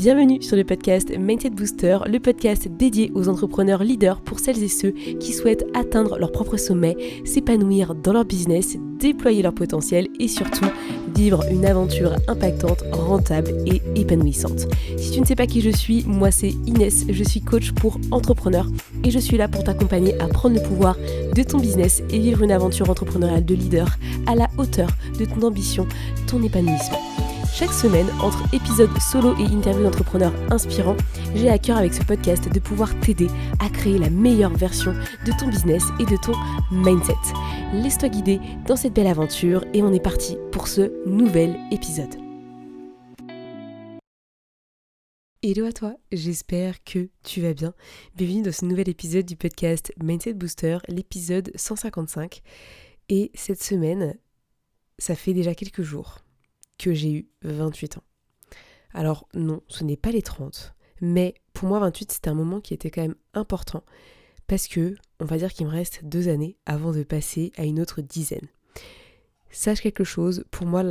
Bienvenue sur le podcast Mindset Booster, le podcast dédié aux entrepreneurs leaders pour celles et ceux qui souhaitent atteindre leur propre sommet, s'épanouir dans leur business, déployer leur potentiel et surtout vivre une aventure impactante, rentable et épanouissante. Si tu ne sais pas qui je suis, moi c'est Inès, je suis coach pour entrepreneurs et je suis là pour t'accompagner à prendre le pouvoir de ton business et vivre une aventure entrepreneuriale de leader à la hauteur de ton ambition, ton épanouissement. Chaque semaine, entre épisodes solo et interviews d'entrepreneurs inspirants, j'ai à cœur avec ce podcast de pouvoir t'aider à créer la meilleure version de ton business et de ton mindset. Laisse-toi guider dans cette belle aventure et on est parti pour ce nouvel épisode. Hello à toi, j'espère que tu vas bien. Bienvenue dans ce nouvel épisode du podcast Mindset Booster, l'épisode 155. Et cette semaine, ça fait déjà quelques jours que j'ai eu 28 ans. Alors non, ce n'est pas les 30, mais pour moi 28 c'était un moment qui était quand même important parce que on va dire qu'il me reste deux années avant de passer à une autre dizaine. Sache quelque chose, pour moi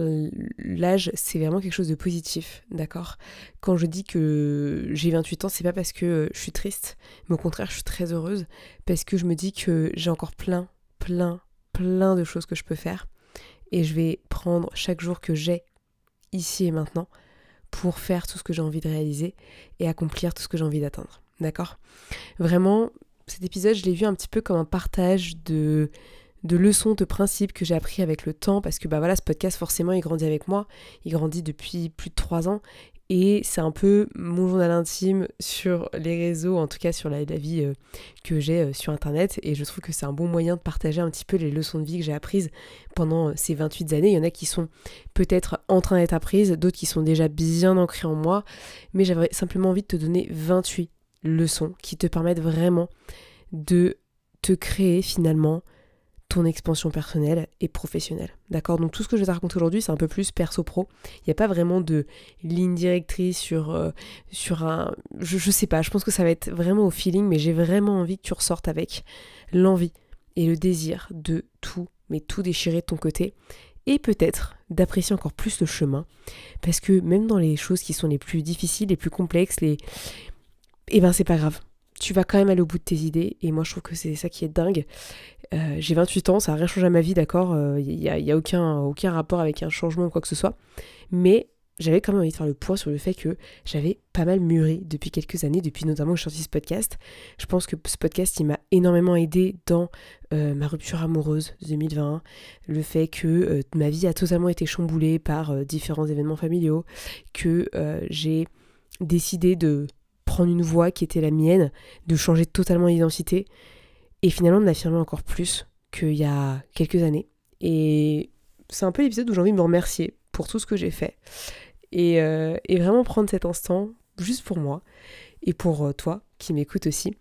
l'âge c'est vraiment quelque chose de positif, d'accord? Quand je dis que j'ai 28 ans, c'est pas parce que je suis triste, mais au contraire je suis très heureuse parce que je me dis que j'ai encore plein, plein, plein de choses que je peux faire et je vais prendre chaque jour que j'ai ici et maintenant pour faire tout ce que j'ai envie de réaliser et accomplir tout ce que j'ai envie d'atteindre. D'accord? Vraiment, cet épisode, je l'ai vu un petit peu comme un partage de, de leçons, de principes que j'ai appris avec le temps, parce que bah voilà, ce podcast, forcément, il grandit avec moi. Il grandit depuis plus de trois ans. Et c'est un peu mon journal intime sur les réseaux, en tout cas sur la, vie euh, que j'ai euh, sur Internet. Et je trouve que c'est un bon moyen de partager un petit peu les leçons de vie que j'ai apprises pendant euh, ces 28 années. Il y en a qui sont peut-être en train d'être apprises, d'autres qui sont déjà bien ancrées en moi. Mais j'avais simplement envie de te donner 28 leçons qui te permettent vraiment de te créer finalement ton expansion personnelle et professionnelle. D'accord? Donc tout ce que je vais te raconter aujourd'hui, c'est un peu plus perso-pro. Il n'y a pas vraiment de ligne directrice sur, euh, sur un... Je, je sais pas, je pense que ça va être vraiment au feeling, mais j'ai vraiment envie que tu ressortes avec l'envie et le désir de tout, mais tout déchirer de ton côté. Et peut-être d'apprécier encore plus le chemin. Parce que même dans les choses qui sont les plus difficiles, les plus complexes, les... Eh ben c'est pas grave tu vas quand même aller au bout de tes idées. Et moi, je trouve que c'est ça qui est dingue. Euh, j'ai 28 ans, ça n'a rien changé à ma vie, d'accord Il n'y a, y a aucun, rapport avec un changement ou quoi que ce soit. Mais j'avais quand même envie de faire le poids sur le fait que j'avais pas mal mûri depuis quelques années, depuis notamment que je sorti ce podcast. Je pense que ce podcast, il m'a énormément aidé dans euh, ma rupture amoureuse de 2020, le fait que euh, ma vie a totalement été chamboulée par différents événements familiaux, que j'ai décidé de prendre une voie qui était la mienne, de changer totalement d'identité et finalement de m'affirmer encore plus qu'il y a quelques années. Et c'est un peu l'épisode où j'ai envie de me remercier pour tout ce que j'ai fait et, euh, vraiment prendre cet instant juste pour moi et pour euh, toi qui m'écoutes aussi.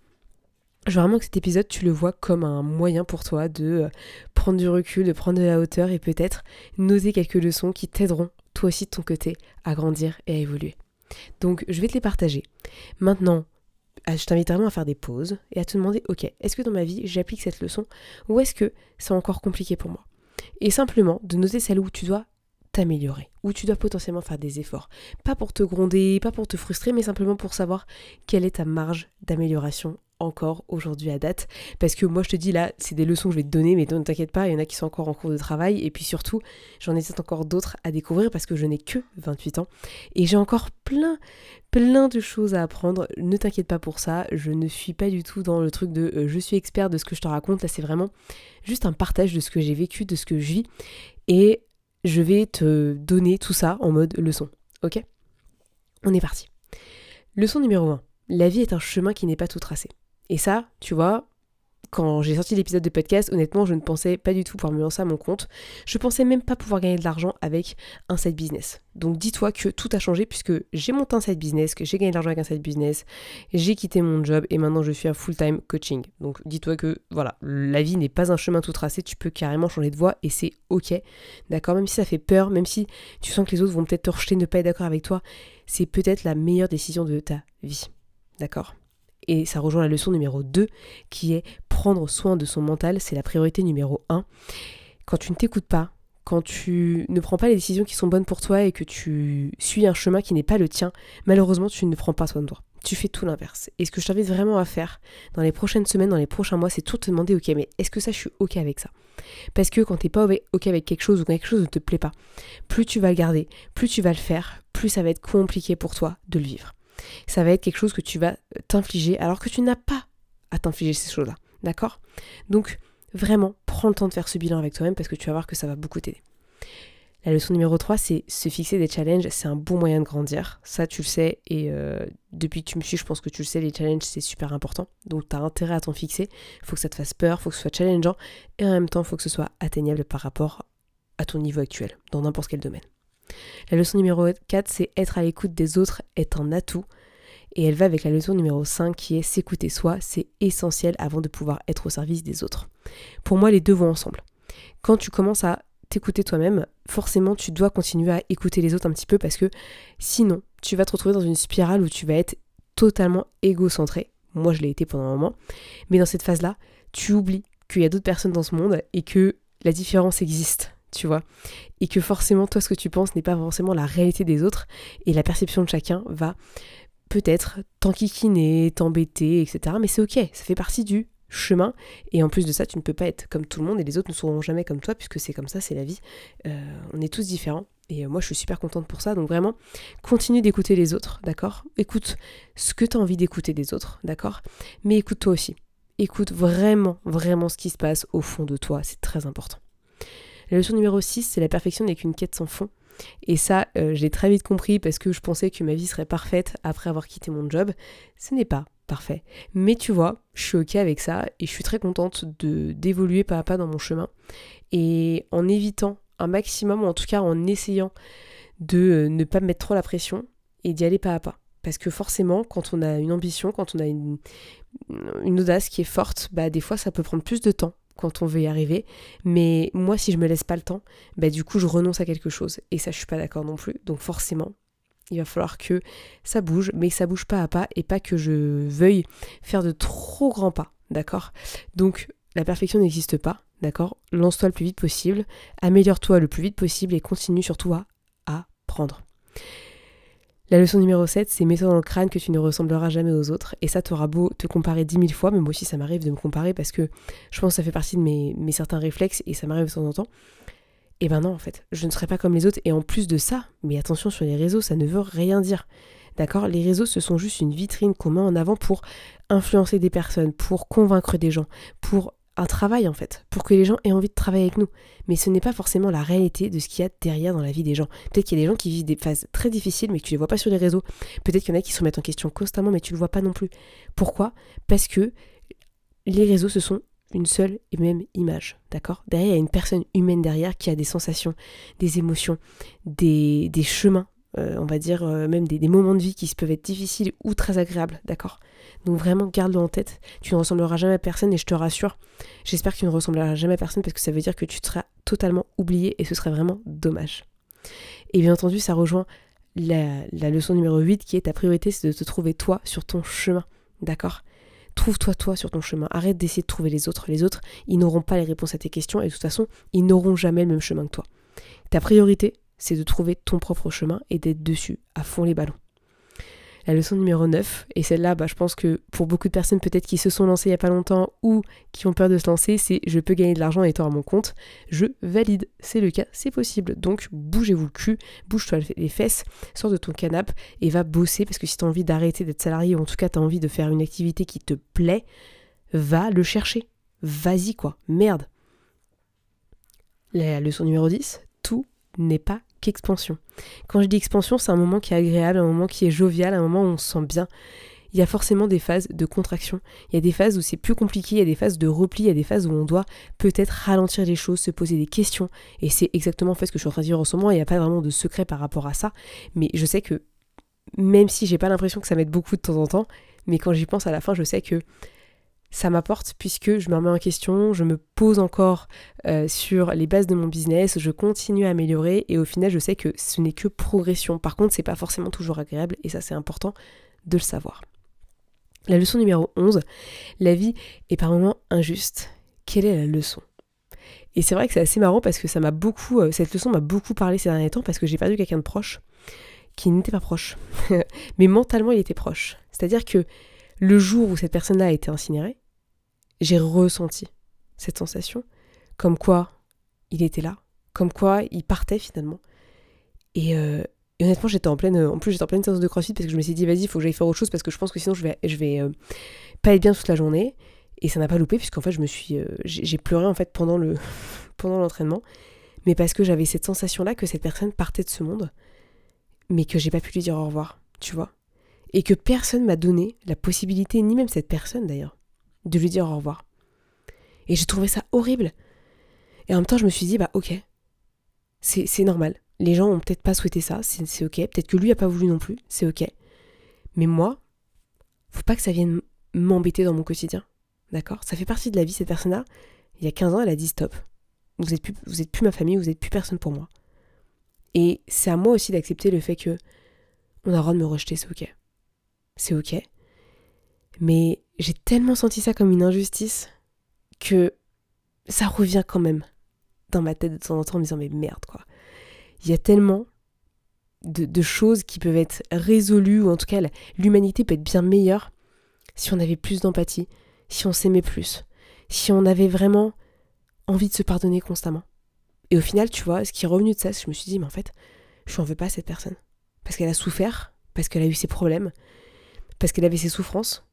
Je veux vraiment que cet épisode, tu le vois comme un moyen pour toi de euh, prendre du recul, de prendre de la hauteur et peut-être noser quelques leçons qui t'aideront, toi aussi de ton côté, à grandir et à évoluer. Donc je vais te les partager. Maintenant, je t'invite vraiment à faire des pauses et à te demander, ok, est-ce que dans ma vie j'applique cette leçon ou est-ce que c'est encore compliqué pour moi? Et simplement de noter celle où tu dois t'améliorer, où tu dois potentiellement faire des efforts. Pas pour te gronder, pas pour te frustrer, mais simplement pour savoir quelle est ta marge d'amélioration encore aujourd'hui à date. Parce que moi je te dis là, c'est des leçons que je vais te donner, mais ne t'inquiète pas, il y en a qui sont encore en cours de travail. Et puis surtout, j'en ai peut-être encore d'autres à découvrir parce que je n'ai que 28 ans. Et j'ai encore plein, plein de choses à apprendre. Ne t'inquiète pas pour ça, je ne suis pas du tout dans le truc de euh, je suis expert de ce que je te raconte. Là c'est vraiment juste un partage de ce que j'ai vécu, de ce que je vis. Et je vais te donner tout ça en mode leçon. Ok? On est parti. Leçon numéro 1. La vie est un chemin qui n'est pas tout tracé. Et ça, tu vois, quand j'ai sorti l'épisode de podcast, honnêtement, je ne pensais pas du tout pouvoir me lancer à mon compte. Je pensais même pas pouvoir gagner de l'argent avec un side business. Donc dis-toi que tout a changé puisque j'ai monté un side business, que j'ai gagné de l'argent avec un side business, j'ai quitté mon job et maintenant je suis un full-time coaching. Donc dis-toi que voilà, la vie n'est pas un chemin tout tracé, tu peux carrément changer de voie et c'est ok. D'accord Même si ça fait peur, même si tu sens que les autres vont peut-être te rejeter, ne pas être d'accord avec toi, c'est peut-être la meilleure décision de ta vie. D'accord? Et ça rejoint la leçon numéro 2 qui est prendre soin de son mental, c'est la priorité numéro 1. Quand tu ne t'écoutes pas, quand tu ne prends pas les décisions qui sont bonnes pour toi et que tu suis un chemin qui n'est pas le tien, malheureusement tu ne prends pas soin de toi. Tu fais tout l'inverse. Et ce que je t'invite vraiment à faire dans les prochaines semaines, dans les prochains mois, c'est tout te demander, ok, mais est-ce que ça, je suis ok avec ça? Parce que quand t'es pas ok avec quelque chose ou quelque chose ne te plaît pas, plus tu vas le garder, plus tu vas le faire, plus ça va être compliqué pour toi de le vivre. Ça va être quelque chose que tu vas t'infliger alors que tu n'as pas à t'infliger ces choses-là. D'accord? Donc, vraiment, prends le temps de faire ce bilan avec toi-même parce que tu vas voir que ça va beaucoup t'aider. La leçon numéro 3, c'est se fixer des challenges, c'est un bon moyen de grandir. Ça, tu le sais, et euh, depuis que tu me suis, je pense que tu le sais, les challenges, c'est super important. Donc, tu as intérêt à t'en fixer. Il faut que ça te fasse peur, il faut que ce soit challengeant, et en même temps, il faut que ce soit atteignable par rapport à ton niveau actuel, dans n'importe quel domaine. La leçon numéro 4, c'est être à l'écoute des autres est un atout. Et elle va avec la leçon numéro 5 qui est s'écouter soi, c'est essentiel avant de pouvoir être au service des autres. Pour moi, les deux vont ensemble. Quand tu commences à t'écouter toi-même, forcément tu dois continuer à écouter les autres un petit peu parce que sinon tu vas te retrouver dans une spirale où tu vas être totalement égocentré. Moi je l'ai été pendant un moment. Mais dans cette phase-là, tu oublies qu'il y a d'autres personnes dans ce monde et que la différence existe, tu vois. Et que forcément toi ce que tu penses n'est pas forcément la réalité des autres et la perception de chacun va peut-être t'enquiquiner, t'embêter, etc. Mais c'est ok, ça fait partie du chemin. Et en plus de ça, tu ne peux pas être comme tout le monde et les autres ne seront jamais comme toi puisque c'est comme ça, c'est la vie. Euh, on est tous différents. Et euh, moi, je suis super contente pour ça. Donc vraiment, continue d'écouter les autres, d'accord? Écoute ce que tu as envie d'écouter des autres, d'accord? Mais écoute toi aussi. Écoute vraiment, vraiment ce qui se passe au fond de toi. C'est très important. La leçon numéro 6, c'est la perfection n'est qu'une quête sans fond. Et ça, euh, j'ai très vite compris parce que je pensais que ma vie serait parfaite après avoir quitté mon job. Ce n'est pas parfait. Mais tu vois, je suis ok avec ça et je suis très contente de d'évoluer pas à pas dans mon chemin et en évitant un maximum, ou en tout cas en essayant de euh, ne pas mettre trop la pression et d'y aller pas à pas. Parce que forcément, quand on a une ambition, quand on a une, une audace qui est forte, bah des fois ça peut prendre plus de temps quand on veut y arriver. Mais moi, si je me laisse pas le temps, bah du coup je renonce à quelque chose. Et ça, je suis pas d'accord non plus. Donc forcément, il va falloir que ça bouge, mais que ça bouge pas à pas et pas que je veuille faire de trop grands pas, d'accord? Donc la perfection n'existe pas, d'accord? Lance-toi le plus vite possible, améliore-toi le plus vite possible et continue surtout à apprendre. La leçon numéro 7, c'est mets-toi dans le crâne que tu ne ressembleras jamais aux autres. Et ça, t'auras beau te comparer dix mille fois, mais moi aussi ça m'arrive de me comparer parce que je pense que ça fait partie de mes, certains réflexes et ça m'arrive de temps en temps. Et ben non, en fait, je ne serai pas comme les autres. Et en plus de ça, mais attention sur les réseaux, ça ne veut rien dire. D'accord? Les réseaux, ce sont juste une vitrine qu'on met en avant pour influencer des personnes, pour convaincre des gens, pour un travail en fait, pour que les gens aient envie de travailler avec nous. Mais ce n'est pas forcément la réalité de ce qu'il y a derrière dans la vie des gens. Peut-être qu'il y a des gens qui vivent des phases très difficiles mais que tu les vois pas sur les réseaux. Peut-être qu'il y en a qui se remettent en question constamment mais tu le vois pas non plus. Pourquoi? Parce que les réseaux, ce sont une seule et même image, d'accord? Derrière, il y a une personne humaine derrière qui a des sensations, des émotions, des, des chemins, euh, on va dire euh, même des, moments de vie qui peuvent être difficiles ou très agréables, d'accord? Donc vraiment, garde-le en tête. Tu ne ressembleras jamais à personne et je te rassure, j'espère que tu ne ressembleras jamais à personne parce que ça veut dire que tu seras totalement oublié et ce serait vraiment dommage. Et bien entendu, ça rejoint la, la leçon numéro 8 qui est ta priorité, c'est de te trouver toi sur ton chemin, d'accord? Trouve-toi toi sur ton chemin. Arrête d'essayer de trouver les autres. Les autres, ils n'auront pas les réponses à tes questions et de toute façon, ils n'auront jamais le même chemin que toi. Ta priorité, c'est de trouver ton propre chemin et d'être dessus, à fond les ballons. La leçon numéro 9, et celle-là, bah, je pense que pour beaucoup de personnes peut-être qui se sont lancées il n'y a pas longtemps ou qui ont peur de se lancer, c'est je peux gagner de l'argent en étant à mon compte. Je valide, c'est le cas, c'est possible. Donc bougez-vous le cul, bouge-toi les fesses, sors de ton canapé et va bosser parce que si tu as envie d'arrêter d'être salarié ou en tout cas tu as envie de faire une activité qui te plaît, va le chercher. Vas-y quoi, merde. La leçon numéro 10, tout n'est pas qu'expansion. Quand je dis expansion, c'est un moment qui est agréable, un moment qui est jovial, un moment où on se sent bien. Il y a forcément des phases de contraction. Il y a des phases où c'est plus compliqué, il y a des phases de repli, il y a des phases où on doit peut-être ralentir les choses, se poser des questions. Et c'est exactement en fait ce que je suis en train de dire en ce moment. Il n'y a pas vraiment de secret par rapport à ça. Mais je sais que même si j'ai pas l'impression que ça m'aide beaucoup de temps en temps, mais quand j'y pense à la fin, je sais que ça m'apporte puisque je me remets en question, je me pose encore euh, sur les bases de mon business, je continue à améliorer et au final je sais que ce n'est que progression. Par contre, c'est pas forcément toujours agréable et ça c'est important de le savoir. La leçon numéro 11, la vie est par moments injuste. Quelle est la leçon? Et c'est vrai que c'est assez marrant parce que ça m'a beaucoup, euh, cette leçon m'a beaucoup parlé ces derniers temps parce que j'ai perdu quelqu'un de proche qui n'était pas proche. Mais mentalement, il était proche. C'est-à-dire que le jour où cette personne-là a été incinérée, j'ai ressenti cette sensation, comme quoi il était là, comme quoi il partait finalement. Et, euh, honnêtement, j'étais en pleine, en plus j'étais en pleine séance de crossfit parce que je me suis dit vas-y, il faut que j'aille faire autre chose parce que je pense que sinon je vais, je vais euh, pas être bien toute la journée. Et ça n'a pas loupé puisqu'en fait je me suis, euh, j'ai pleuré en fait pendant le, pendant l'entraînement, mais parce que j'avais cette sensation là que cette personne partait de ce monde, mais que j'ai pas pu lui dire au revoir, tu vois, et que personne m'a donné la possibilité, ni même cette personne d'ailleurs, de lui dire au revoir. Et j'ai trouvé ça horrible. Et en même temps, je me suis dit, bah ok, c'est normal. Les gens ont peut-être pas souhaité ça, c'est ok. Peut-être que lui a pas voulu non plus, c'est ok. Mais moi, faut pas que ça vienne m'embêter dans mon quotidien. D'accord? Ça fait partie de la vie, cette personne-là. Il y a 15 ans, elle a dit stop. Vous êtes plus, vous êtes plus ma famille, vous êtes plus personne pour moi. Et c'est à moi aussi d'accepter le fait que on a le droit de me rejeter, c'est ok. C'est ok. Mais j'ai tellement senti ça comme une injustice que ça revient quand même dans ma tête de temps en temps en me disant mais merde quoi. Il y a tellement de, choses qui peuvent être résolues, ou en tout cas l'humanité peut être bien meilleure si on avait plus d'empathie, si on s'aimait plus, si on avait vraiment envie de se pardonner constamment. Et au final, tu vois, ce qui est revenu de ça, je me suis dit, mais en fait, je n'en veux pas à cette personne. Parce qu'elle a souffert, parce qu'elle a eu ses problèmes, parce qu'elle avait ses souffrances,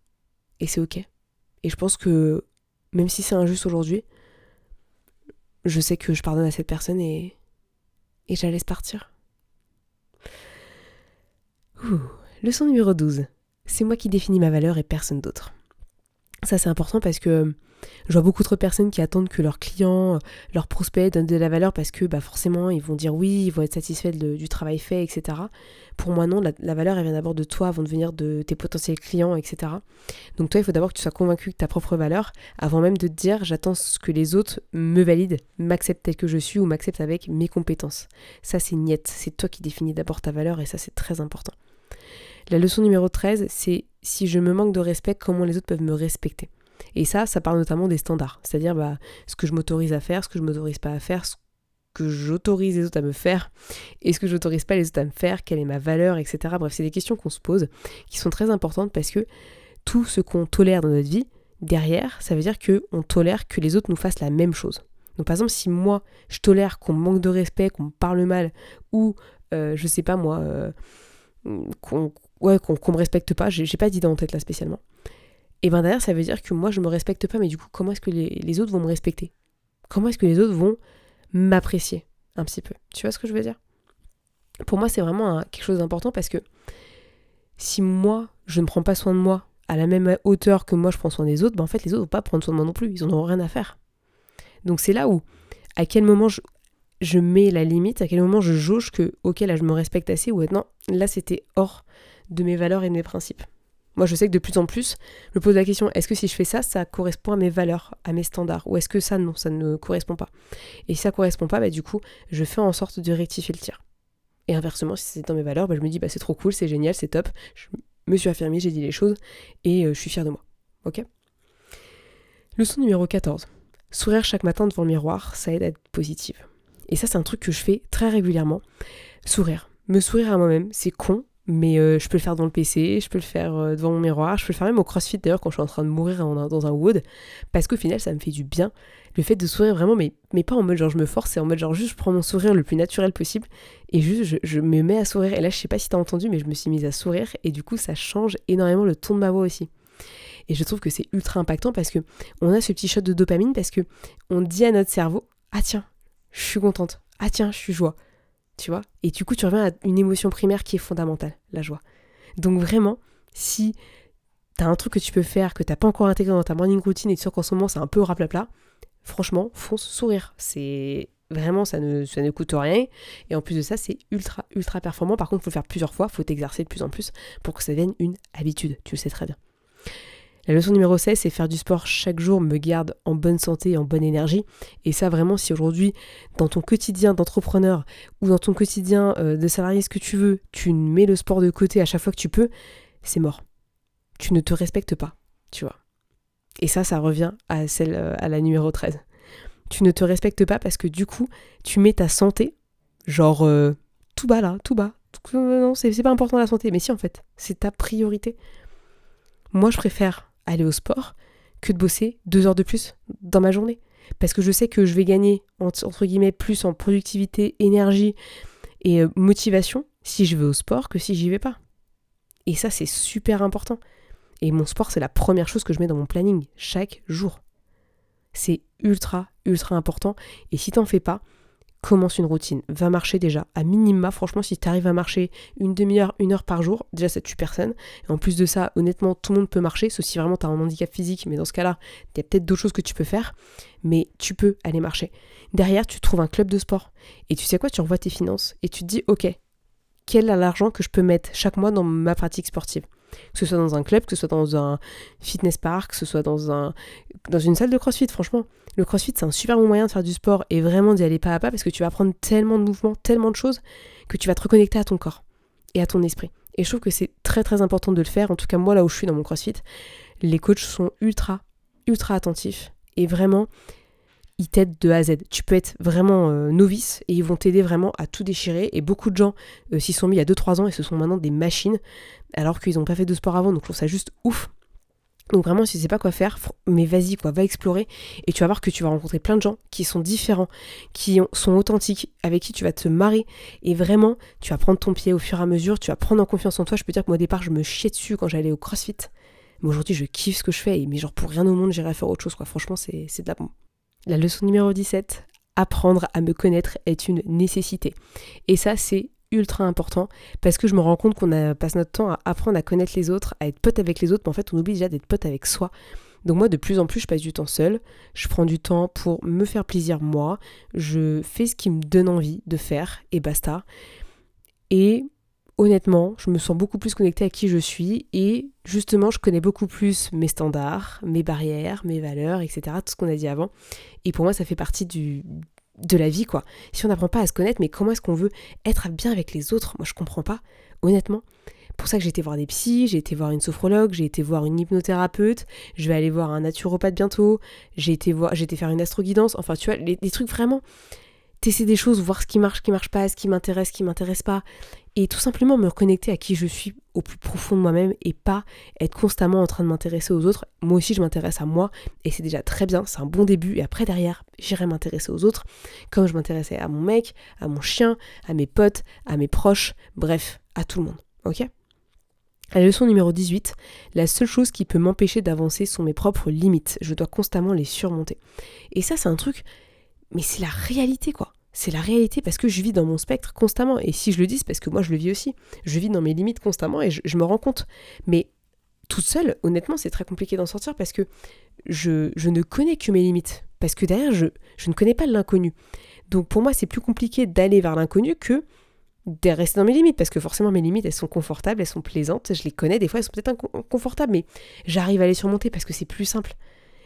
et c'est ok. Et je pense que, même si c'est injuste aujourd'hui, je sais que je pardonne à cette personne et, et je la laisse partir. Leçon numéro 12. C'est moi qui définis ma valeur et personne d'autre. Ça c'est important parce que je vois beaucoup trop de personnes qui attendent que leurs clients, leurs prospects donnent de la valeur parce que bah, forcément ils vont dire oui, ils vont être satisfaits du travail fait, etc. Pour moi non, la, valeur elle vient d'abord de toi avant de venir de tes potentiels clients, etc. Donc toi il faut d'abord que tu sois convaincu de ta propre valeur avant même de te dire j'attends que les autres me valident, m'acceptent tel que je suis ou m'acceptent avec mes compétences. Ça c'est niet, c'est toi qui définis d'abord ta valeur et ça c'est très important. La leçon numéro 13, c'est si je me manque de respect, comment les autres peuvent me respecter? Et ça, ça parle notamment des standards, c'est-à-dire bah, ce que je m'autorise à faire, ce que je m'autorise pas à faire, ce que j'autorise les autres à me faire, et ce que j'autorise pas les autres à me faire, quelle est ma valeur, etc. Bref, c'est des questions qu'on se pose, qui sont très importantes parce que tout ce qu'on tolère dans notre vie, derrière, ça veut dire qu'on tolère que les autres nous fassent la même chose. Donc par exemple, si moi, je tolère qu'on manque de respect, qu'on me parle mal, ou, euh, je sais pas moi, euh, qu'on me respecte pas, j'ai pas d'idée en tête là spécialement. Et ben derrière, ça veut dire que moi, je me respecte pas, mais du coup, comment est-ce que les, autres vont me respecter? Comment est-ce que les autres vont m'apprécier un petit peu? Tu vois ce que je veux dire? Pour moi, c'est vraiment quelque chose d'important parce que si moi, je ne prends pas soin de moi à la même hauteur que moi, je prends soin des autres, ben en fait, les autres vont pas prendre soin de moi non plus. Ils en auront rien à faire. Donc c'est là où, à quel moment je, je mets la limite, à quel moment je jauge que, ok, là, je me respecte assez, ou maintenant, là, c'était hors de mes valeurs et de mes principes. Moi, je sais que de plus en plus, je me pose la question est-ce que si je fais ça, ça correspond à mes valeurs, à mes standards Ou est-ce que ça, non, ça ne correspond pas? Et si ça correspond pas, bah, du coup, je fais en sorte de rectifier le tir. Et inversement, si c'est dans mes valeurs, bah, je me dis bah, c'est trop cool, c'est génial, c'est top. Je me suis affirmée, j'ai dit les choses et euh, je suis fière de moi. Ok? Leçon numéro 14. Sourire chaque matin devant le miroir, ça aide à être positive. Et ça, c'est un truc que je fais très régulièrement. Sourire. Me sourire à moi-même, c'est con, mais euh, je peux le faire dans le PC, je peux le faire euh, devant mon miroir, je peux le faire même au crossfit d'ailleurs quand je suis en train de mourir dans un wood, parce qu'au final ça me fait du bien. Le fait de sourire vraiment, mais, mais pas en mode genre je me force, c'est en mode genre juste je prends mon sourire le plus naturel possible et juste je, me mets à sourire. Et là je sais pas si t'as entendu, mais je me suis mise à sourire et du coup ça change énormément le ton de ma voix aussi. Et je trouve que c'est ultra impactant parce que on a ce petit shot de dopamine parce que on dit à notre cerveau ah tiens je suis contente, ah tiens je suis joie, tu vois. Et du coup, tu reviens à une émotion primaire qui est fondamentale, la joie. Donc vraiment, si t'as un truc que tu peux faire, que t'as pas encore intégré dans ta morning routine et tu sens qu'en ce moment c'est un peu raplapla, franchement, fonce sourire. C'est vraiment, ça ne, ça ne coûte rien. Et en plus de ça, c'est ultra, ultra performant. Par contre, faut le faire plusieurs fois, faut t'exercer de plus en plus pour que ça devienne une habitude. Tu le sais très bien. La leçon numéro 16, c'est faire du sport chaque jour me garde en bonne santé en bonne énergie. Et ça vraiment, si aujourd'hui, dans ton quotidien d'entrepreneur ou dans ton quotidien euh, de salarié, ce que tu veux, tu mets le sport de côté à chaque fois que tu peux, c'est mort. Tu ne te respectes pas, tu vois. Et ça, ça revient à celle, euh, à la numéro 13. Tu ne te respectes pas parce que du coup, tu mets ta santé, genre euh, tout bas là, tout bas. Non, c'est pas important la santé, mais si en fait, c'est ta priorité. Moi, je préfère aller au sport que de bosser deux heures de plus dans ma journée. Parce que je sais que je vais gagner, entre guillemets, plus en productivité, énergie et euh, motivation si je vais au sport que si j'y vais pas. Et ça, c'est super important. Et mon sport, c'est la première chose que je mets dans mon planning chaque jour. C'est ultra, ultra important. Et si t'en fais pas, commence une routine. Va marcher déjà. À minima, franchement, si tu arrives à marcher une demi-heure, une heure par jour, déjà ça tue personne. Et en plus de ça, honnêtement, tout le monde peut marcher, sauf si vraiment tu as un handicap physique. Mais dans ce cas-là, il y a peut-être d'autres choses que tu peux faire. Mais tu peux aller marcher. Derrière, tu trouves un club de sport. Et tu sais quoi, tu envoies tes finances. Et tu te dis, ok, quel est l'argent que je peux mettre chaque mois dans ma pratique sportive? Que ce soit dans un club, que ce soit dans un fitness park, que ce soit dans, un, dans une salle de crossfit, franchement. Le crossfit, c'est un super bon moyen de faire du sport et vraiment d'y aller pas à pas parce que tu vas apprendre tellement de mouvements, tellement de choses que tu vas te reconnecter à ton corps et à ton esprit. Et je trouve que c'est très très important de le faire. En tout cas, moi, là où je suis dans mon crossfit, les coachs sont ultra, ultra attentifs et vraiment, ils t'aident de A à Z. Tu peux être vraiment euh, novice et ils vont t'aider vraiment à tout déchirer. Et beaucoup de gens euh, s'y sont mis il y a 2-3 ans et ce sont maintenant des machines alors qu'ils n'ont pas fait de sport avant. Donc je trouve ça juste ouf. Donc vraiment, si tu sais pas quoi faire, mais vas-y, quoi, va explorer et tu vas voir que tu vas rencontrer plein de gens qui sont différents, qui sont authentiques, avec qui tu vas te marrer et vraiment, tu vas prendre ton pied au fur et à mesure, tu vas prendre en confiance en toi. Je peux dire que moi au départ, je me chiais dessus quand j'allais au CrossFit, mais aujourd'hui, je kiffe ce que je fais mais genre pour rien au monde, j'irai faire autre chose, quoi. Franchement, c'est de la. La leçon numéro 17, apprendre à me connaître est une nécessité. Et ça, c'est ultra important parce que je me rends compte qu'on passe notre temps à apprendre à connaître les autres, à être pote avec les autres, mais en fait, on oublie déjà d'être pote avec soi. Donc moi, de plus en plus, je passe du temps seul. Je prends du temps pour me faire plaisir moi. Je fais ce qui me donne envie de faire et basta. Et honnêtement, je me sens beaucoup plus connectée à qui je suis et justement, je connais beaucoup plus mes standards, mes barrières, mes valeurs, etc. Tout ce qu'on a dit avant. Et pour moi, ça fait partie du, de la vie, quoi. Si on n'apprend pas à se connaître, mais comment est-ce qu'on veut être bien avec les autres? Moi, je comprends pas, honnêtement. Pour ça que j'ai été voir des psys, j'ai été voir une sophrologue, j'ai été voir une hypnothérapeute, je vais aller voir un naturopathe bientôt, j'ai été voir, j'ai été faire une astroguidance, enfin tu vois, les, trucs vraiment tester des choses, voir ce qui marche, ce qui marche pas, ce qui m'intéresse, ce qui m'intéresse pas, et tout simplement me reconnecter à qui je suis au plus profond de moi-même et pas être constamment en train de m'intéresser aux autres. Moi aussi, je m'intéresse à moi et c'est déjà très bien, c'est un bon début. Et après, derrière, j'irai m'intéresser aux autres, comme je m'intéressais à mon mec, à mon chien, à mes potes, à mes proches, bref, à tout le monde. Ok? La leçon numéro 18, la seule chose qui peut m'empêcher d'avancer sont mes propres limites. Je dois constamment les surmonter. Et ça, c'est un truc, mais c'est la réalité, quoi c'est la réalité parce que je vis dans mon spectre constamment. Et si je le dis, c'est parce que moi je le vis aussi. Je vis dans mes limites constamment et je, me rends compte. Mais toute seule, honnêtement, c'est très compliqué d'en sortir parce que je, ne connais que mes limites. Parce que derrière, je, ne connais pas l'inconnu. Donc pour moi, c'est plus compliqué d'aller vers l'inconnu que de rester dans mes limites. Parce que forcément, mes limites, elles sont confortables, elles sont plaisantes. Je les connais, des fois, elles sont peut-être inconfortables, mais j'arrive à les surmonter parce que c'est plus simple.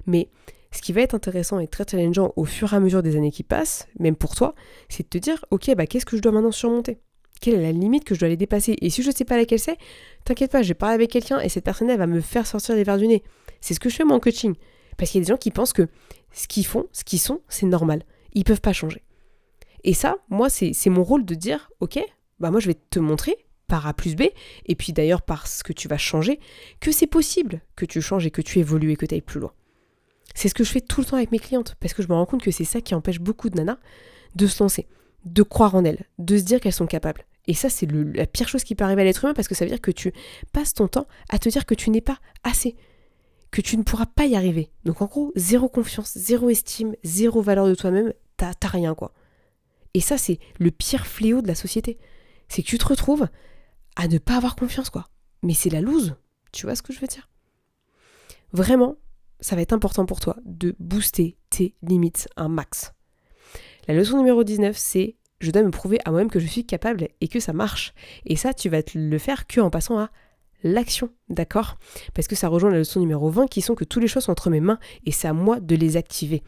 Mais ce qui va être intéressant et très challengeant au fur et à mesure des années qui passent, même pour toi, c'est de te dire, ok, bah qu'est-ce que je dois maintenant surmonter? Quelle est la limite que je dois aller dépasser? Et si je ne sais pas laquelle c'est, t'inquiète pas, je vais parler avec quelqu'un et cette personne-là va me faire sortir les verres du nez. C'est ce que je fais moi en coaching. Parce qu'il y a des gens qui pensent que ce qu'ils font, ce qu'ils sont, c'est normal. Ils peuvent pas changer. Et ça, moi, c'est mon rôle de dire, ok, bah moi je vais te montrer par A plus B, et puis d'ailleurs parce que tu vas changer, que c'est possible que tu changes et que tu évolues et que tu ailles plus loin. C'est ce que je fais tout le temps avec mes clientes, parce que je me rends compte que c'est ça qui empêche beaucoup de nanas de se lancer, de croire en elles, de se dire qu'elles sont capables. Et ça, c'est la pire chose qui peut arriver à l'être humain, parce que ça veut dire que tu passes ton temps à te dire que tu n'es pas assez, que tu ne pourras pas y arriver. Donc en gros, zéro confiance, zéro estime, zéro valeur de toi-même, t'as rien quoi. Et ça, c'est le pire fléau de la société. C'est que tu te retrouves à ne pas avoir confiance quoi. Mais c'est la loose. Tu vois ce que je veux dire? Vraiment, ça va être important pour toi de booster tes limites un max. La leçon numéro 19, c'est je dois me prouver à moi-même que je suis capable et que ça marche. Et ça, tu vas le faire que en passant à l'action, d'accord? Parce que ça rejoint la leçon numéro 20 qui sont que tous les choix sont entre mes mains et c'est à moi de les activer.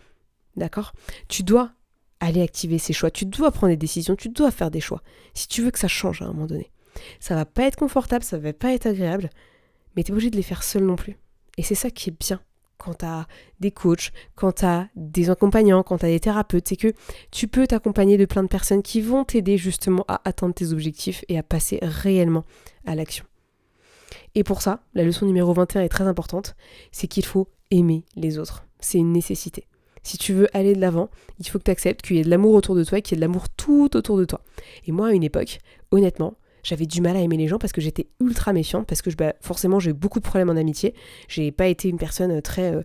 D'accord? Tu dois aller activer ces choix, tu dois prendre des décisions, tu dois faire des choix si tu veux que ça change à un moment donné. Ça va pas être confortable, ça va pas être agréable, mais tu es obligé de les faire seul non plus. Et c'est ça qui est bien quand tu des coachs, quand tu des accompagnants, quand tu as des thérapeutes, c'est que tu peux t'accompagner de plein de personnes qui vont t'aider justement à atteindre tes objectifs et à passer réellement à l'action. Et pour ça, la leçon numéro 21 est très importante, c'est qu'il faut aimer les autres. C'est une nécessité. Si tu veux aller de l'avant, il faut que tu acceptes qu'il y ait de l'amour autour de toi et qu'il y ait de l'amour tout autour de toi. Et moi, à une époque, honnêtement, j'avais du mal à aimer les gens parce que j'étais ultra méfiante, parce que bah, forcément j'ai eu beaucoup de problèmes en amitié. J'ai pas été une personne très euh,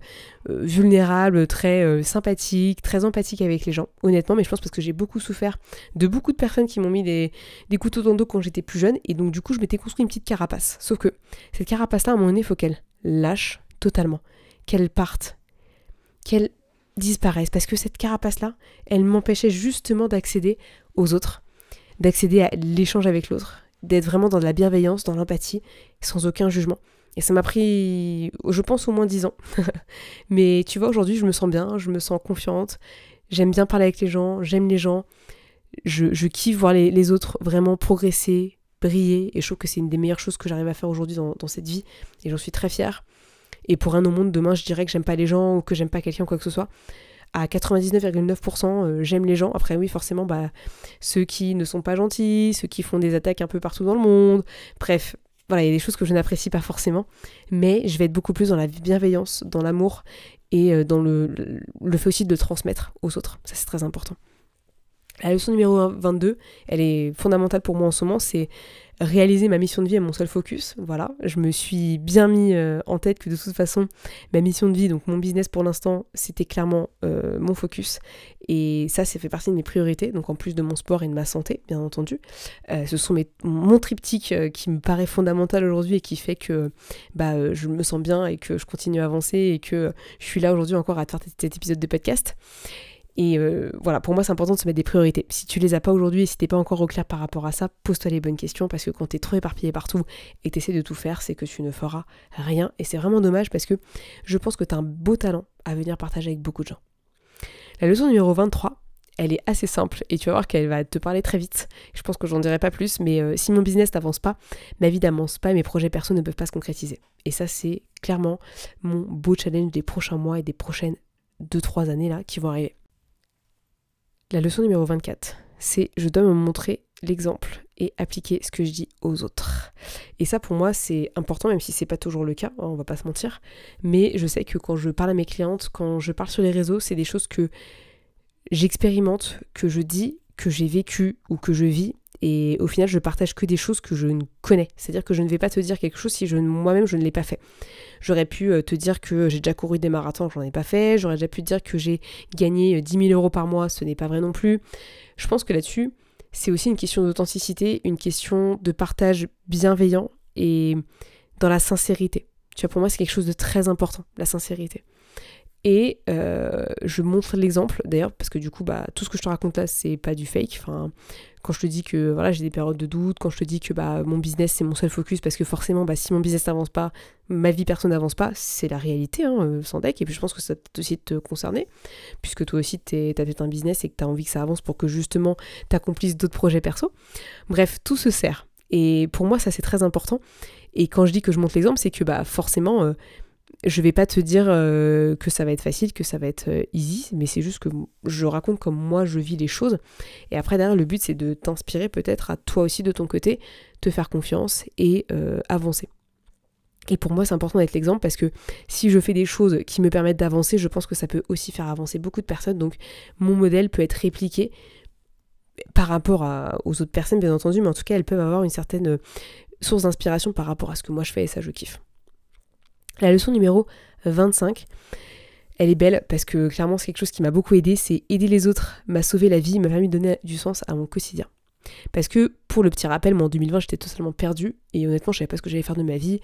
euh, vulnérable, très euh, sympathique, très empathique avec les gens, honnêtement, mais je pense parce que j'ai beaucoup souffert de beaucoup de personnes qui m'ont mis des, des couteaux dans le dos quand j'étais plus jeune, et donc du coup je m'étais construit une petite carapace. Sauf que cette carapace-là, à un moment donné, il faut qu'elle lâche totalement, qu'elle parte, qu'elle disparaisse, parce que cette carapace-là, elle m'empêchait justement d'accéder aux autres, d'accéder à l'échange avec l'autre, d'être vraiment dans de la bienveillance, dans l'empathie, sans aucun jugement. Et ça m'a pris, je pense, au moins dix ans. Mais tu vois, aujourd'hui, je me sens bien, je me sens confiante, j'aime bien parler avec les gens, j'aime les gens, je, kiffe voir les, autres vraiment progresser, briller, et je trouve que c'est une des meilleures choses que j'arrive à faire aujourd'hui dans, dans, cette vie, et j'en suis très fière. Et pour un au monde, demain, je dirais que j'aime pas les gens ou que j'aime pas quelqu'un quoi que ce soit à 99,9% euh, j'aime les gens. Après oui, forcément, bah, ceux qui ne sont pas gentils, ceux qui font des attaques un peu partout dans le monde, bref, voilà, il y a des choses que je n'apprécie pas forcément, mais je vais être beaucoup plus dans la bienveillance, dans l'amour et euh, dans le, fait aussi de transmettre aux autres. Ça, c'est très important. La leçon numéro 22, elle est fondamentale pour moi en ce moment, c'est réaliser ma mission de vie à mon seul focus. Voilà, je me suis bien mis euh, en tête que de toute façon, ma mission de vie, donc mon business pour l'instant, c'était clairement euh, mon focus. Et ça, ça fait partie de mes priorités, donc en plus de mon sport et de ma santé, bien entendu. Euh, ce sont mes, mon triptyque qui me paraît fondamental aujourd'hui et qui fait que bah, je me sens bien et que je continue à avancer et que je suis là aujourd'hui encore à faire cet épisode de podcast. Et euh, voilà, pour moi, c'est important de se mettre des priorités. Si tu les as pas aujourd'hui et si t'es pas encore au clair par rapport à ça, pose-toi les bonnes questions parce que quand tu es trop éparpillé partout et que essaies de tout faire, c'est que tu ne feras rien. Et c'est vraiment dommage parce que je pense que tu as un beau talent à venir partager avec beaucoup de gens. La leçon numéro 23, elle est assez simple et tu vas voir qu'elle va te parler très vite. Je pense que j'en dirai pas plus, mais euh, si mon business n'avance pas, ma vie n'avance pas et mes projets perso ne peuvent pas se concrétiser. Et ça, c'est clairement mon beau challenge des prochains mois et des prochaines 2-3 années là qui vont arriver. La leçon numéro 24, c'est je dois me montrer l'exemple et appliquer ce que je dis aux autres. Et ça pour moi c'est important même si c'est pas toujours le cas, hein, on va pas se mentir, mais je sais que quand je parle à mes clientes, quand je parle sur les réseaux, c'est des choses que j'expérimente, que je dis, que j'ai vécu ou que je vis et au final je partage que des choses que je ne connais. C'est-à-dire que je ne vais pas te dire quelque chose si moi-même je ne l'ai pas fait. J'aurais pu euh, te dire que j'ai déjà couru des marathons, j'en ai pas fait. J'aurais déjà pu te dire que j'ai gagné 10 euh, 000 euros par mois, ce n'est pas vrai non plus. Je pense que là-dessus, c'est aussi une question d'authenticité, une question de partage bienveillant et dans la sincérité. Tu vois, pour moi, c'est quelque chose de très important, la sincérité. Et euh, je montre l'exemple, d'ailleurs, parce que du coup, bah, tout ce que je te raconte là, c'est pas du fake. Enfin, quand je te dis que voilà, j'ai des périodes de doute, quand je te dis que bah, mon business c'est mon seul focus, parce que forcément, bah, si mon business n'avance pas, ma vie personne n'avance pas, c'est la réalité, hein, euh, sans deck. Et puis je pense que ça peut aussi te concerner, puisque toi aussi, tu as peut-être un business et que tu as envie que ça avance pour que justement tu accomplisses d'autres projets perso. Bref, tout se sert. Et pour moi, ça c'est très important. Et quand je dis que je montre l'exemple, c'est que bah, forcément. Euh, je vais pas te dire euh, que ça va être facile, que ça va être euh, easy, mais c'est juste que je raconte comme moi je vis les choses. Et après, derrière, le but, c'est de t'inspirer peut-être à toi aussi de ton côté, te faire confiance et euh, avancer. Et pour moi, c'est important d'être l'exemple parce que si je fais des choses qui me permettent d'avancer, je pense que ça peut aussi faire avancer beaucoup de personnes. Donc, mon modèle peut être répliqué par rapport aux autres personnes, bien entendu, mais en tout cas, elles peuvent avoir une certaine source d'inspiration par rapport à ce que moi je fais et ça, je kiffe. La leçon numéro 25, elle est belle parce que clairement c'est quelque chose qui m'a beaucoup aidé, c'est aider les autres m'a sauvé la vie, m'a permis de donner du sens à mon quotidien. Parce que pour le petit rappel, moi en 2020 j'étais totalement perdue et honnêtement je savais pas ce que j'allais faire de ma vie.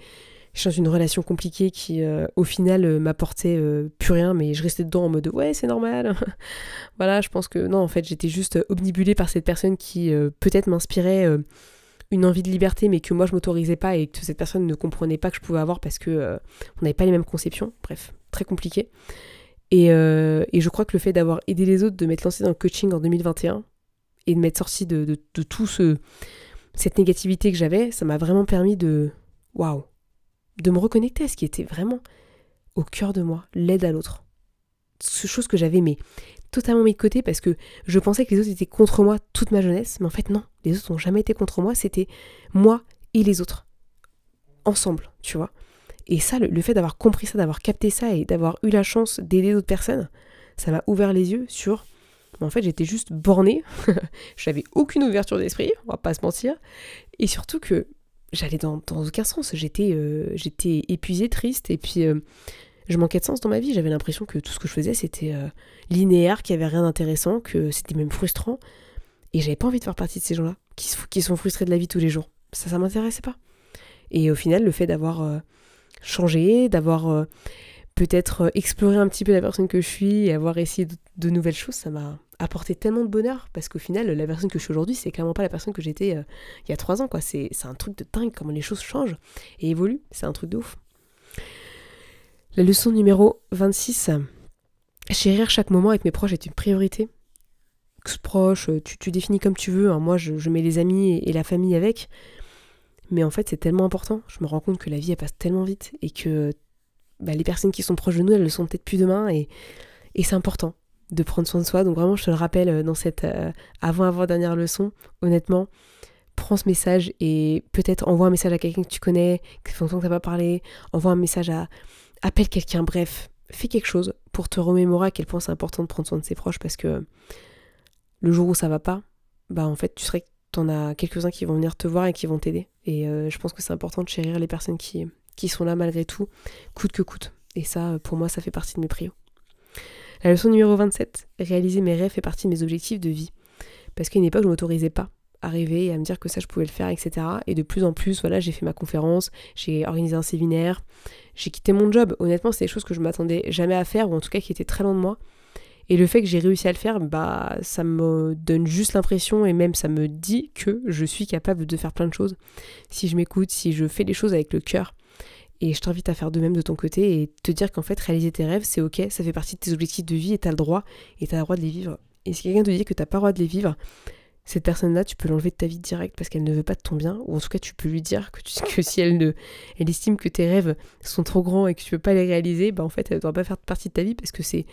Je suis dans une relation compliquée qui euh, au final euh, m'apportait euh, plus rien mais je restais dedans en mode ouais c'est normal. voilà je pense que non en fait j'étais juste obnibulée par cette personne qui peut-être m'inspirait une envie de liberté mais que moi je m'autorisais pas et que cette personne ne comprenait pas que je pouvais avoir parce que euh, on n'avait pas les mêmes conceptions. Bref, très compliqué. Et, euh, et je crois que le fait d'avoir aidé les autres, de m'être lancé dans le coaching en 2021 et de m'être sorti de, de, tout ce cette négativité que j'avais, ça m'a vraiment permis de waouh, de me reconnecter à ce qui était vraiment au cœur de moi l'aide à l'autre. Chose que j'avais mais totalement mis de côté parce que je pensais que les autres étaient contre moi toute ma jeunesse, mais en fait non, les autres n'ont jamais été contre moi, c'était moi et les autres. Ensemble, tu vois. Et ça, le, fait d'avoir compris ça, d'avoir capté ça et d'avoir eu la chance d'aider d'autres personnes, ça m'a ouvert les yeux sur. En fait, j'étais juste bornée. J'avais aucune ouverture d'esprit, on va pas se mentir. Et surtout que j'allais dans, aucun sens. J'étais euh, j'étais épuisée, triste, et puis euh, je manquais de sens dans ma vie. J'avais l'impression que tout ce que je faisais, c'était euh, linéaire, qu'il n'y avait rien d'intéressant, que c'était même frustrant. Et j'avais pas envie de faire partie de ces gens-là, qui, sont frustrés de la vie tous les jours. Ça, ça m'intéressait pas. Et au final, le fait d'avoir changé, d'avoir peut-être exploré un petit peu la personne que je suis et avoir essayé de nouvelles choses, ça m'a apporté tellement de bonheur parce qu'au final, la personne que je suis aujourd'hui, c'est clairement pas la personne que j'étais euh, il y a trois ans. quoi. C'est un truc de dingue comment les choses changent et évoluent. C'est un truc de ouf. La leçon numéro 26. Chérir chaque moment avec mes proches est une priorité. Proche, tu, tu définis comme tu veux. Hein. Moi, je, mets les amis et, la famille avec. Mais en fait, c'est tellement important. Je me rends compte que la vie, elle passe tellement vite et que bah, les personnes qui sont proches de nous, elles le sont peut-être plus demain. Et, et c'est important de prendre soin de soi. Donc vraiment, je te le rappelle euh, dans cette euh, avant-avant-dernière leçon, honnêtement, prends ce message et peut-être envoie un message à quelqu'un que tu connais, qui fait longtemps que tu n'as pas parlé, envoie un message à... Appelle quelqu'un, bref, fais quelque chose pour te remémorer à quel point c'est important de prendre soin de ses proches parce que le jour où ça va pas, bah en fait, tu serais en as quelques-uns qui vont venir te voir et qui vont t'aider. Et euh, je pense que c'est important de chérir les personnes qui, qui sont là malgré tout, coûte que coûte. Et ça, pour moi, ça fait partie de mes prios. La leçon numéro 27, réaliser mes rêves fait partie de mes objectifs de vie. Parce qu'à une époque, je ne m'autorisais pas à rêver et à me dire que ça, je pouvais le faire, etc. Et de plus en plus, voilà, j'ai fait ma conférence, j'ai organisé un séminaire, j'ai quitté mon job. Honnêtement, c'est des choses que je m'attendais jamais à faire, ou en tout cas qui étaient très loin de moi. Et le fait que j'ai réussi à le faire, bah, ça me donne juste l'impression, et même ça me dit que je suis capable de faire plein de choses. Si je m'écoute, si je fais les choses avec le cœur. Et je t'invite à faire de même de ton côté et te dire qu'en fait, réaliser tes rêves, c'est ok, ça fait partie de tes objectifs de vie et t'as le droit, et t'as le droit de les vivre. Et si quelqu'un te dit que t'as pas le droit de les vivre, cette personne-là, tu peux l'enlever de ta vie direct parce qu'elle ne veut pas de ton bien, ou en tout cas, tu peux lui dire que, si elle estime que tes rêves sont trop grands et que tu peux pas les réaliser, bah en fait, elle ne doit pas faire partie de ta vie parce que c'est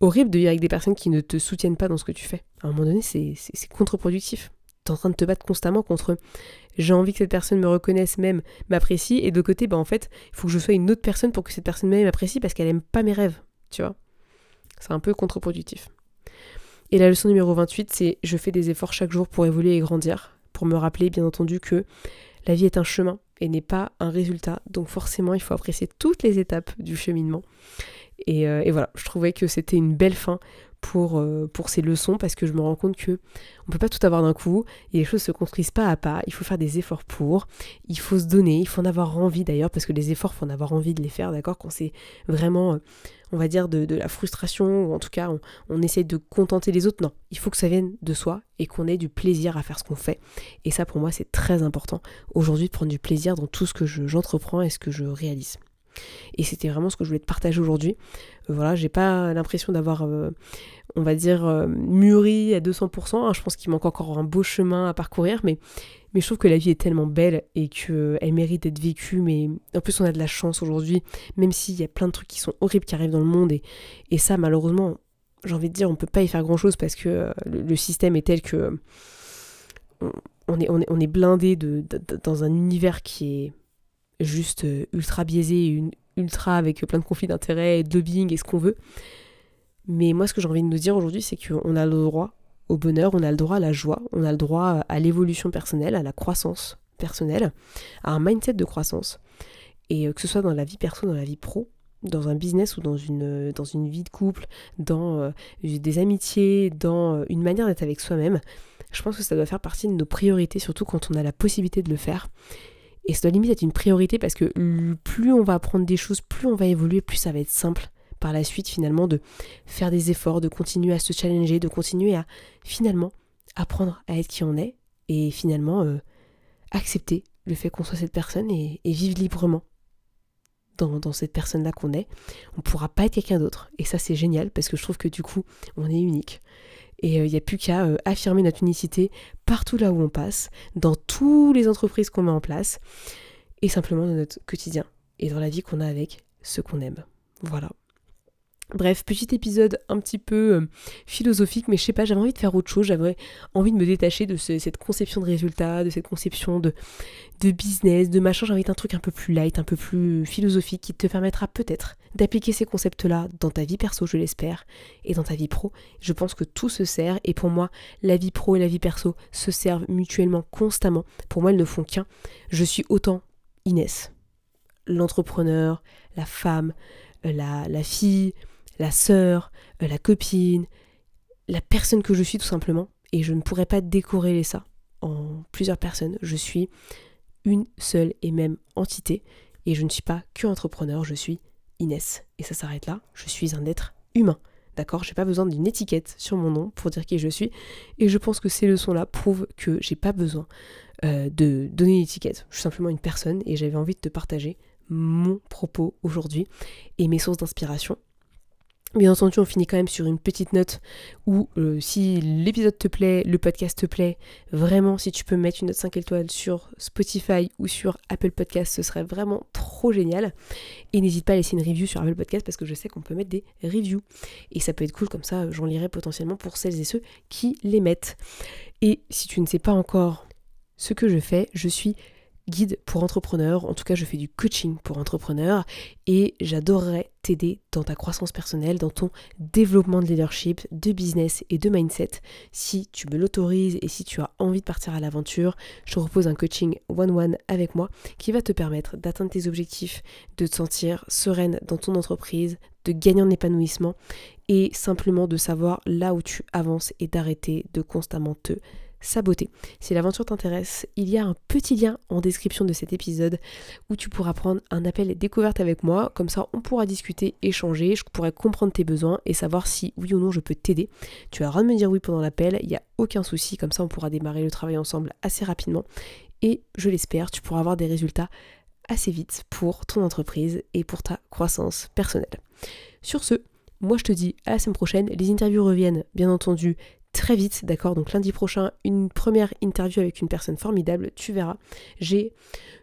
horrible de vivre avec des personnes qui ne te soutiennent pas dans ce que tu fais. À un moment donné, c'est contre-productif en train de te battre constamment contre j'ai envie que cette personne me reconnaisse même, m'apprécie, et de côté, bah en fait, il faut que je sois une autre personne pour que cette personne même m'apprécie parce qu'elle aime pas mes rêves, tu vois. C'est un peu contre-productif. Et la leçon numéro 28, c'est je fais des efforts chaque jour pour évoluer et grandir, pour me rappeler bien entendu que la vie est un chemin et n'est pas un résultat, donc forcément il faut apprécier toutes les étapes du cheminement. Et, euh, et voilà, je trouvais que c'était une belle fin pour, euh, pour ces leçons parce que je me rends compte que on peut pas tout avoir d'un coup et les choses se construisent pas à pas, il faut faire des efforts pour, il faut se donner, il faut en avoir envie d'ailleurs parce que les efforts faut en avoir envie de les faire, d'accord, quand c'est vraiment euh, on va dire de, la frustration ou en tout cas on, on essaie de contenter les autres, non, il faut que ça vienne de soi et qu'on ait du plaisir à faire ce qu'on fait. Et ça pour moi c'est très important aujourd'hui de prendre du plaisir dans tout ce que j'entreprends et ce que je réalise. Et c'était vraiment ce que je voulais te partager aujourd'hui. Euh, voilà, j'ai pas l'impression d'avoir, euh, on va dire, euh, mûri à 200%. Hein. Je pense qu'il manque encore un beau chemin à parcourir, mais, mais je trouve que la vie est tellement belle et qu'elle mérite d'être vécue. Mais en plus, on a de la chance aujourd'hui, même s'il y a plein de trucs qui sont horribles qui arrivent dans le monde. Et, ça, malheureusement, j'ai envie de dire, on peut pas y faire grand chose parce que le, système est tel que. On, est, on, est, on est blindé de, dans un univers qui est juste euh, ultra biaisé, une, ultra avec plein de conflits d'intérêts, de lobbying et ce qu'on veut. Mais moi, ce que j'ai envie de nous dire aujourd'hui, c'est qu'on a le droit au bonheur, on a le droit à la joie, on a le droit à l'évolution personnelle, à la croissance personnelle, à un mindset de croissance. Et euh, que ce soit dans la vie perso, dans la vie pro, dans un business ou dans une, dans une vie de couple, dans euh, des amitiés, dans une manière d'être avec soi-même, je pense que ça doit faire partie de nos priorités, surtout quand on a la possibilité de le faire. Et ça doit limite être une priorité parce que plus on va apprendre des choses, plus on va évoluer, plus ça va être simple par la suite finalement de faire des efforts, de continuer à se challenger, de continuer à finalement apprendre à être qui on est et finalement euh, accepter le fait qu'on soit cette personne et, vivre librement dans, dans cette personne-là qu'on est. On ne pourra pas être quelqu'un d'autre et ça c'est génial parce que je trouve que du coup on est unique. Et il euh, n'y a plus qu'à euh, affirmer notre unicité partout là où on passe, dans toutes les entreprises qu'on met en place, et simplement dans notre quotidien et dans la vie qu'on a avec ceux qu'on aime. Voilà. Bref, petit épisode un petit peu euh, philosophique, mais je sais pas, j'avais envie de faire autre chose, j'avais envie de me détacher de cette conception de résultats, de cette conception de, de business, de machin, j'ai envie d'un truc un peu plus light, un peu plus philosophique qui te permettra peut-être d'appliquer ces concepts-là dans ta vie perso, je l'espère, et dans ta vie pro. Je pense que tout se sert, et pour moi, la vie pro et la vie perso se servent mutuellement constamment. Pour moi, elles ne font qu'un. Je suis autant Inès, l'entrepreneur, la femme, euh, la fille, la sœur, euh, la copine, la personne que je suis tout simplement. Et je ne pourrais pas décorréler ça en plusieurs personnes. Je suis une seule et même entité. Et je ne suis pas que entrepreneur, je suis Inès. Et ça s'arrête là. Je suis un être humain. D'accord? J'ai pas besoin d'une étiquette sur mon nom pour dire qui je suis. Et je pense que ces leçons-là prouvent que j'ai pas besoin euh, de donner une étiquette. Je suis simplement une personne et j'avais envie de te partager mon propos aujourd'hui et mes sources d'inspiration Bien entendu, on finit quand même sur une petite note où euh, si l'épisode te plaît, le podcast te plaît, vraiment si tu peux mettre une note 5 étoiles sur Spotify ou sur Apple Podcast, ce serait vraiment trop génial. Et n'hésite pas à laisser une review sur Apple Podcast parce que je sais qu'on peut mettre des reviews. Et ça peut être cool comme ça, j'en lirai potentiellement pour celles et ceux qui les mettent. Et si tu ne sais pas encore ce que je fais, je suis guide pour entrepreneurs, en tout cas je fais du coaching pour entrepreneurs et j'adorerais t'aider dans ta croissance personnelle, dans ton développement de leadership, de business et de mindset. Si tu me l'autorises et si tu as envie de partir à l'aventure, je te propose un coaching one-one avec moi qui va te permettre d'atteindre tes objectifs, de te sentir sereine dans ton entreprise, de gagner en épanouissement et simplement de savoir là où tu avances et d'arrêter de constamment te saboter. Si l'aventure t'intéresse, il y a un petit lien en description de cet épisode où tu pourras prendre un appel découverte avec moi. Comme ça, on pourra discuter, échanger, je pourrai comprendre tes besoins et savoir si oui ou non je peux t'aider. Tu as le droit de me dire oui pendant l'appel, il n'y a aucun souci, comme ça on pourra démarrer le travail ensemble assez rapidement. Et je l'espère, tu pourras avoir des résultats assez vite pour ton entreprise et pour ta croissance personnelle. Sur ce, moi je te dis à la semaine prochaine. Les interviews reviennent bien entendu très vite, d'accord? Donc lundi prochain, une première interview avec une personne formidable, tu verras. J'ai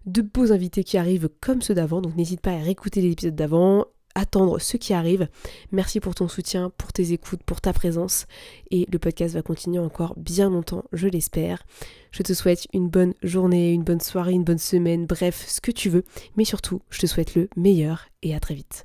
de beaux invités qui arrivent comme ceux d'avant, donc n'hésite pas à réécouter les épisodes d'avant, attendre ce qui arrive. Merci pour ton soutien, pour tes écoutes, pour ta présence. Et le podcast va continuer encore bien longtemps, je l'espère. Je te souhaite une bonne journée, une bonne soirée, une bonne semaine, bref, ce que tu veux. Mais surtout, je te souhaite le meilleur et à très vite.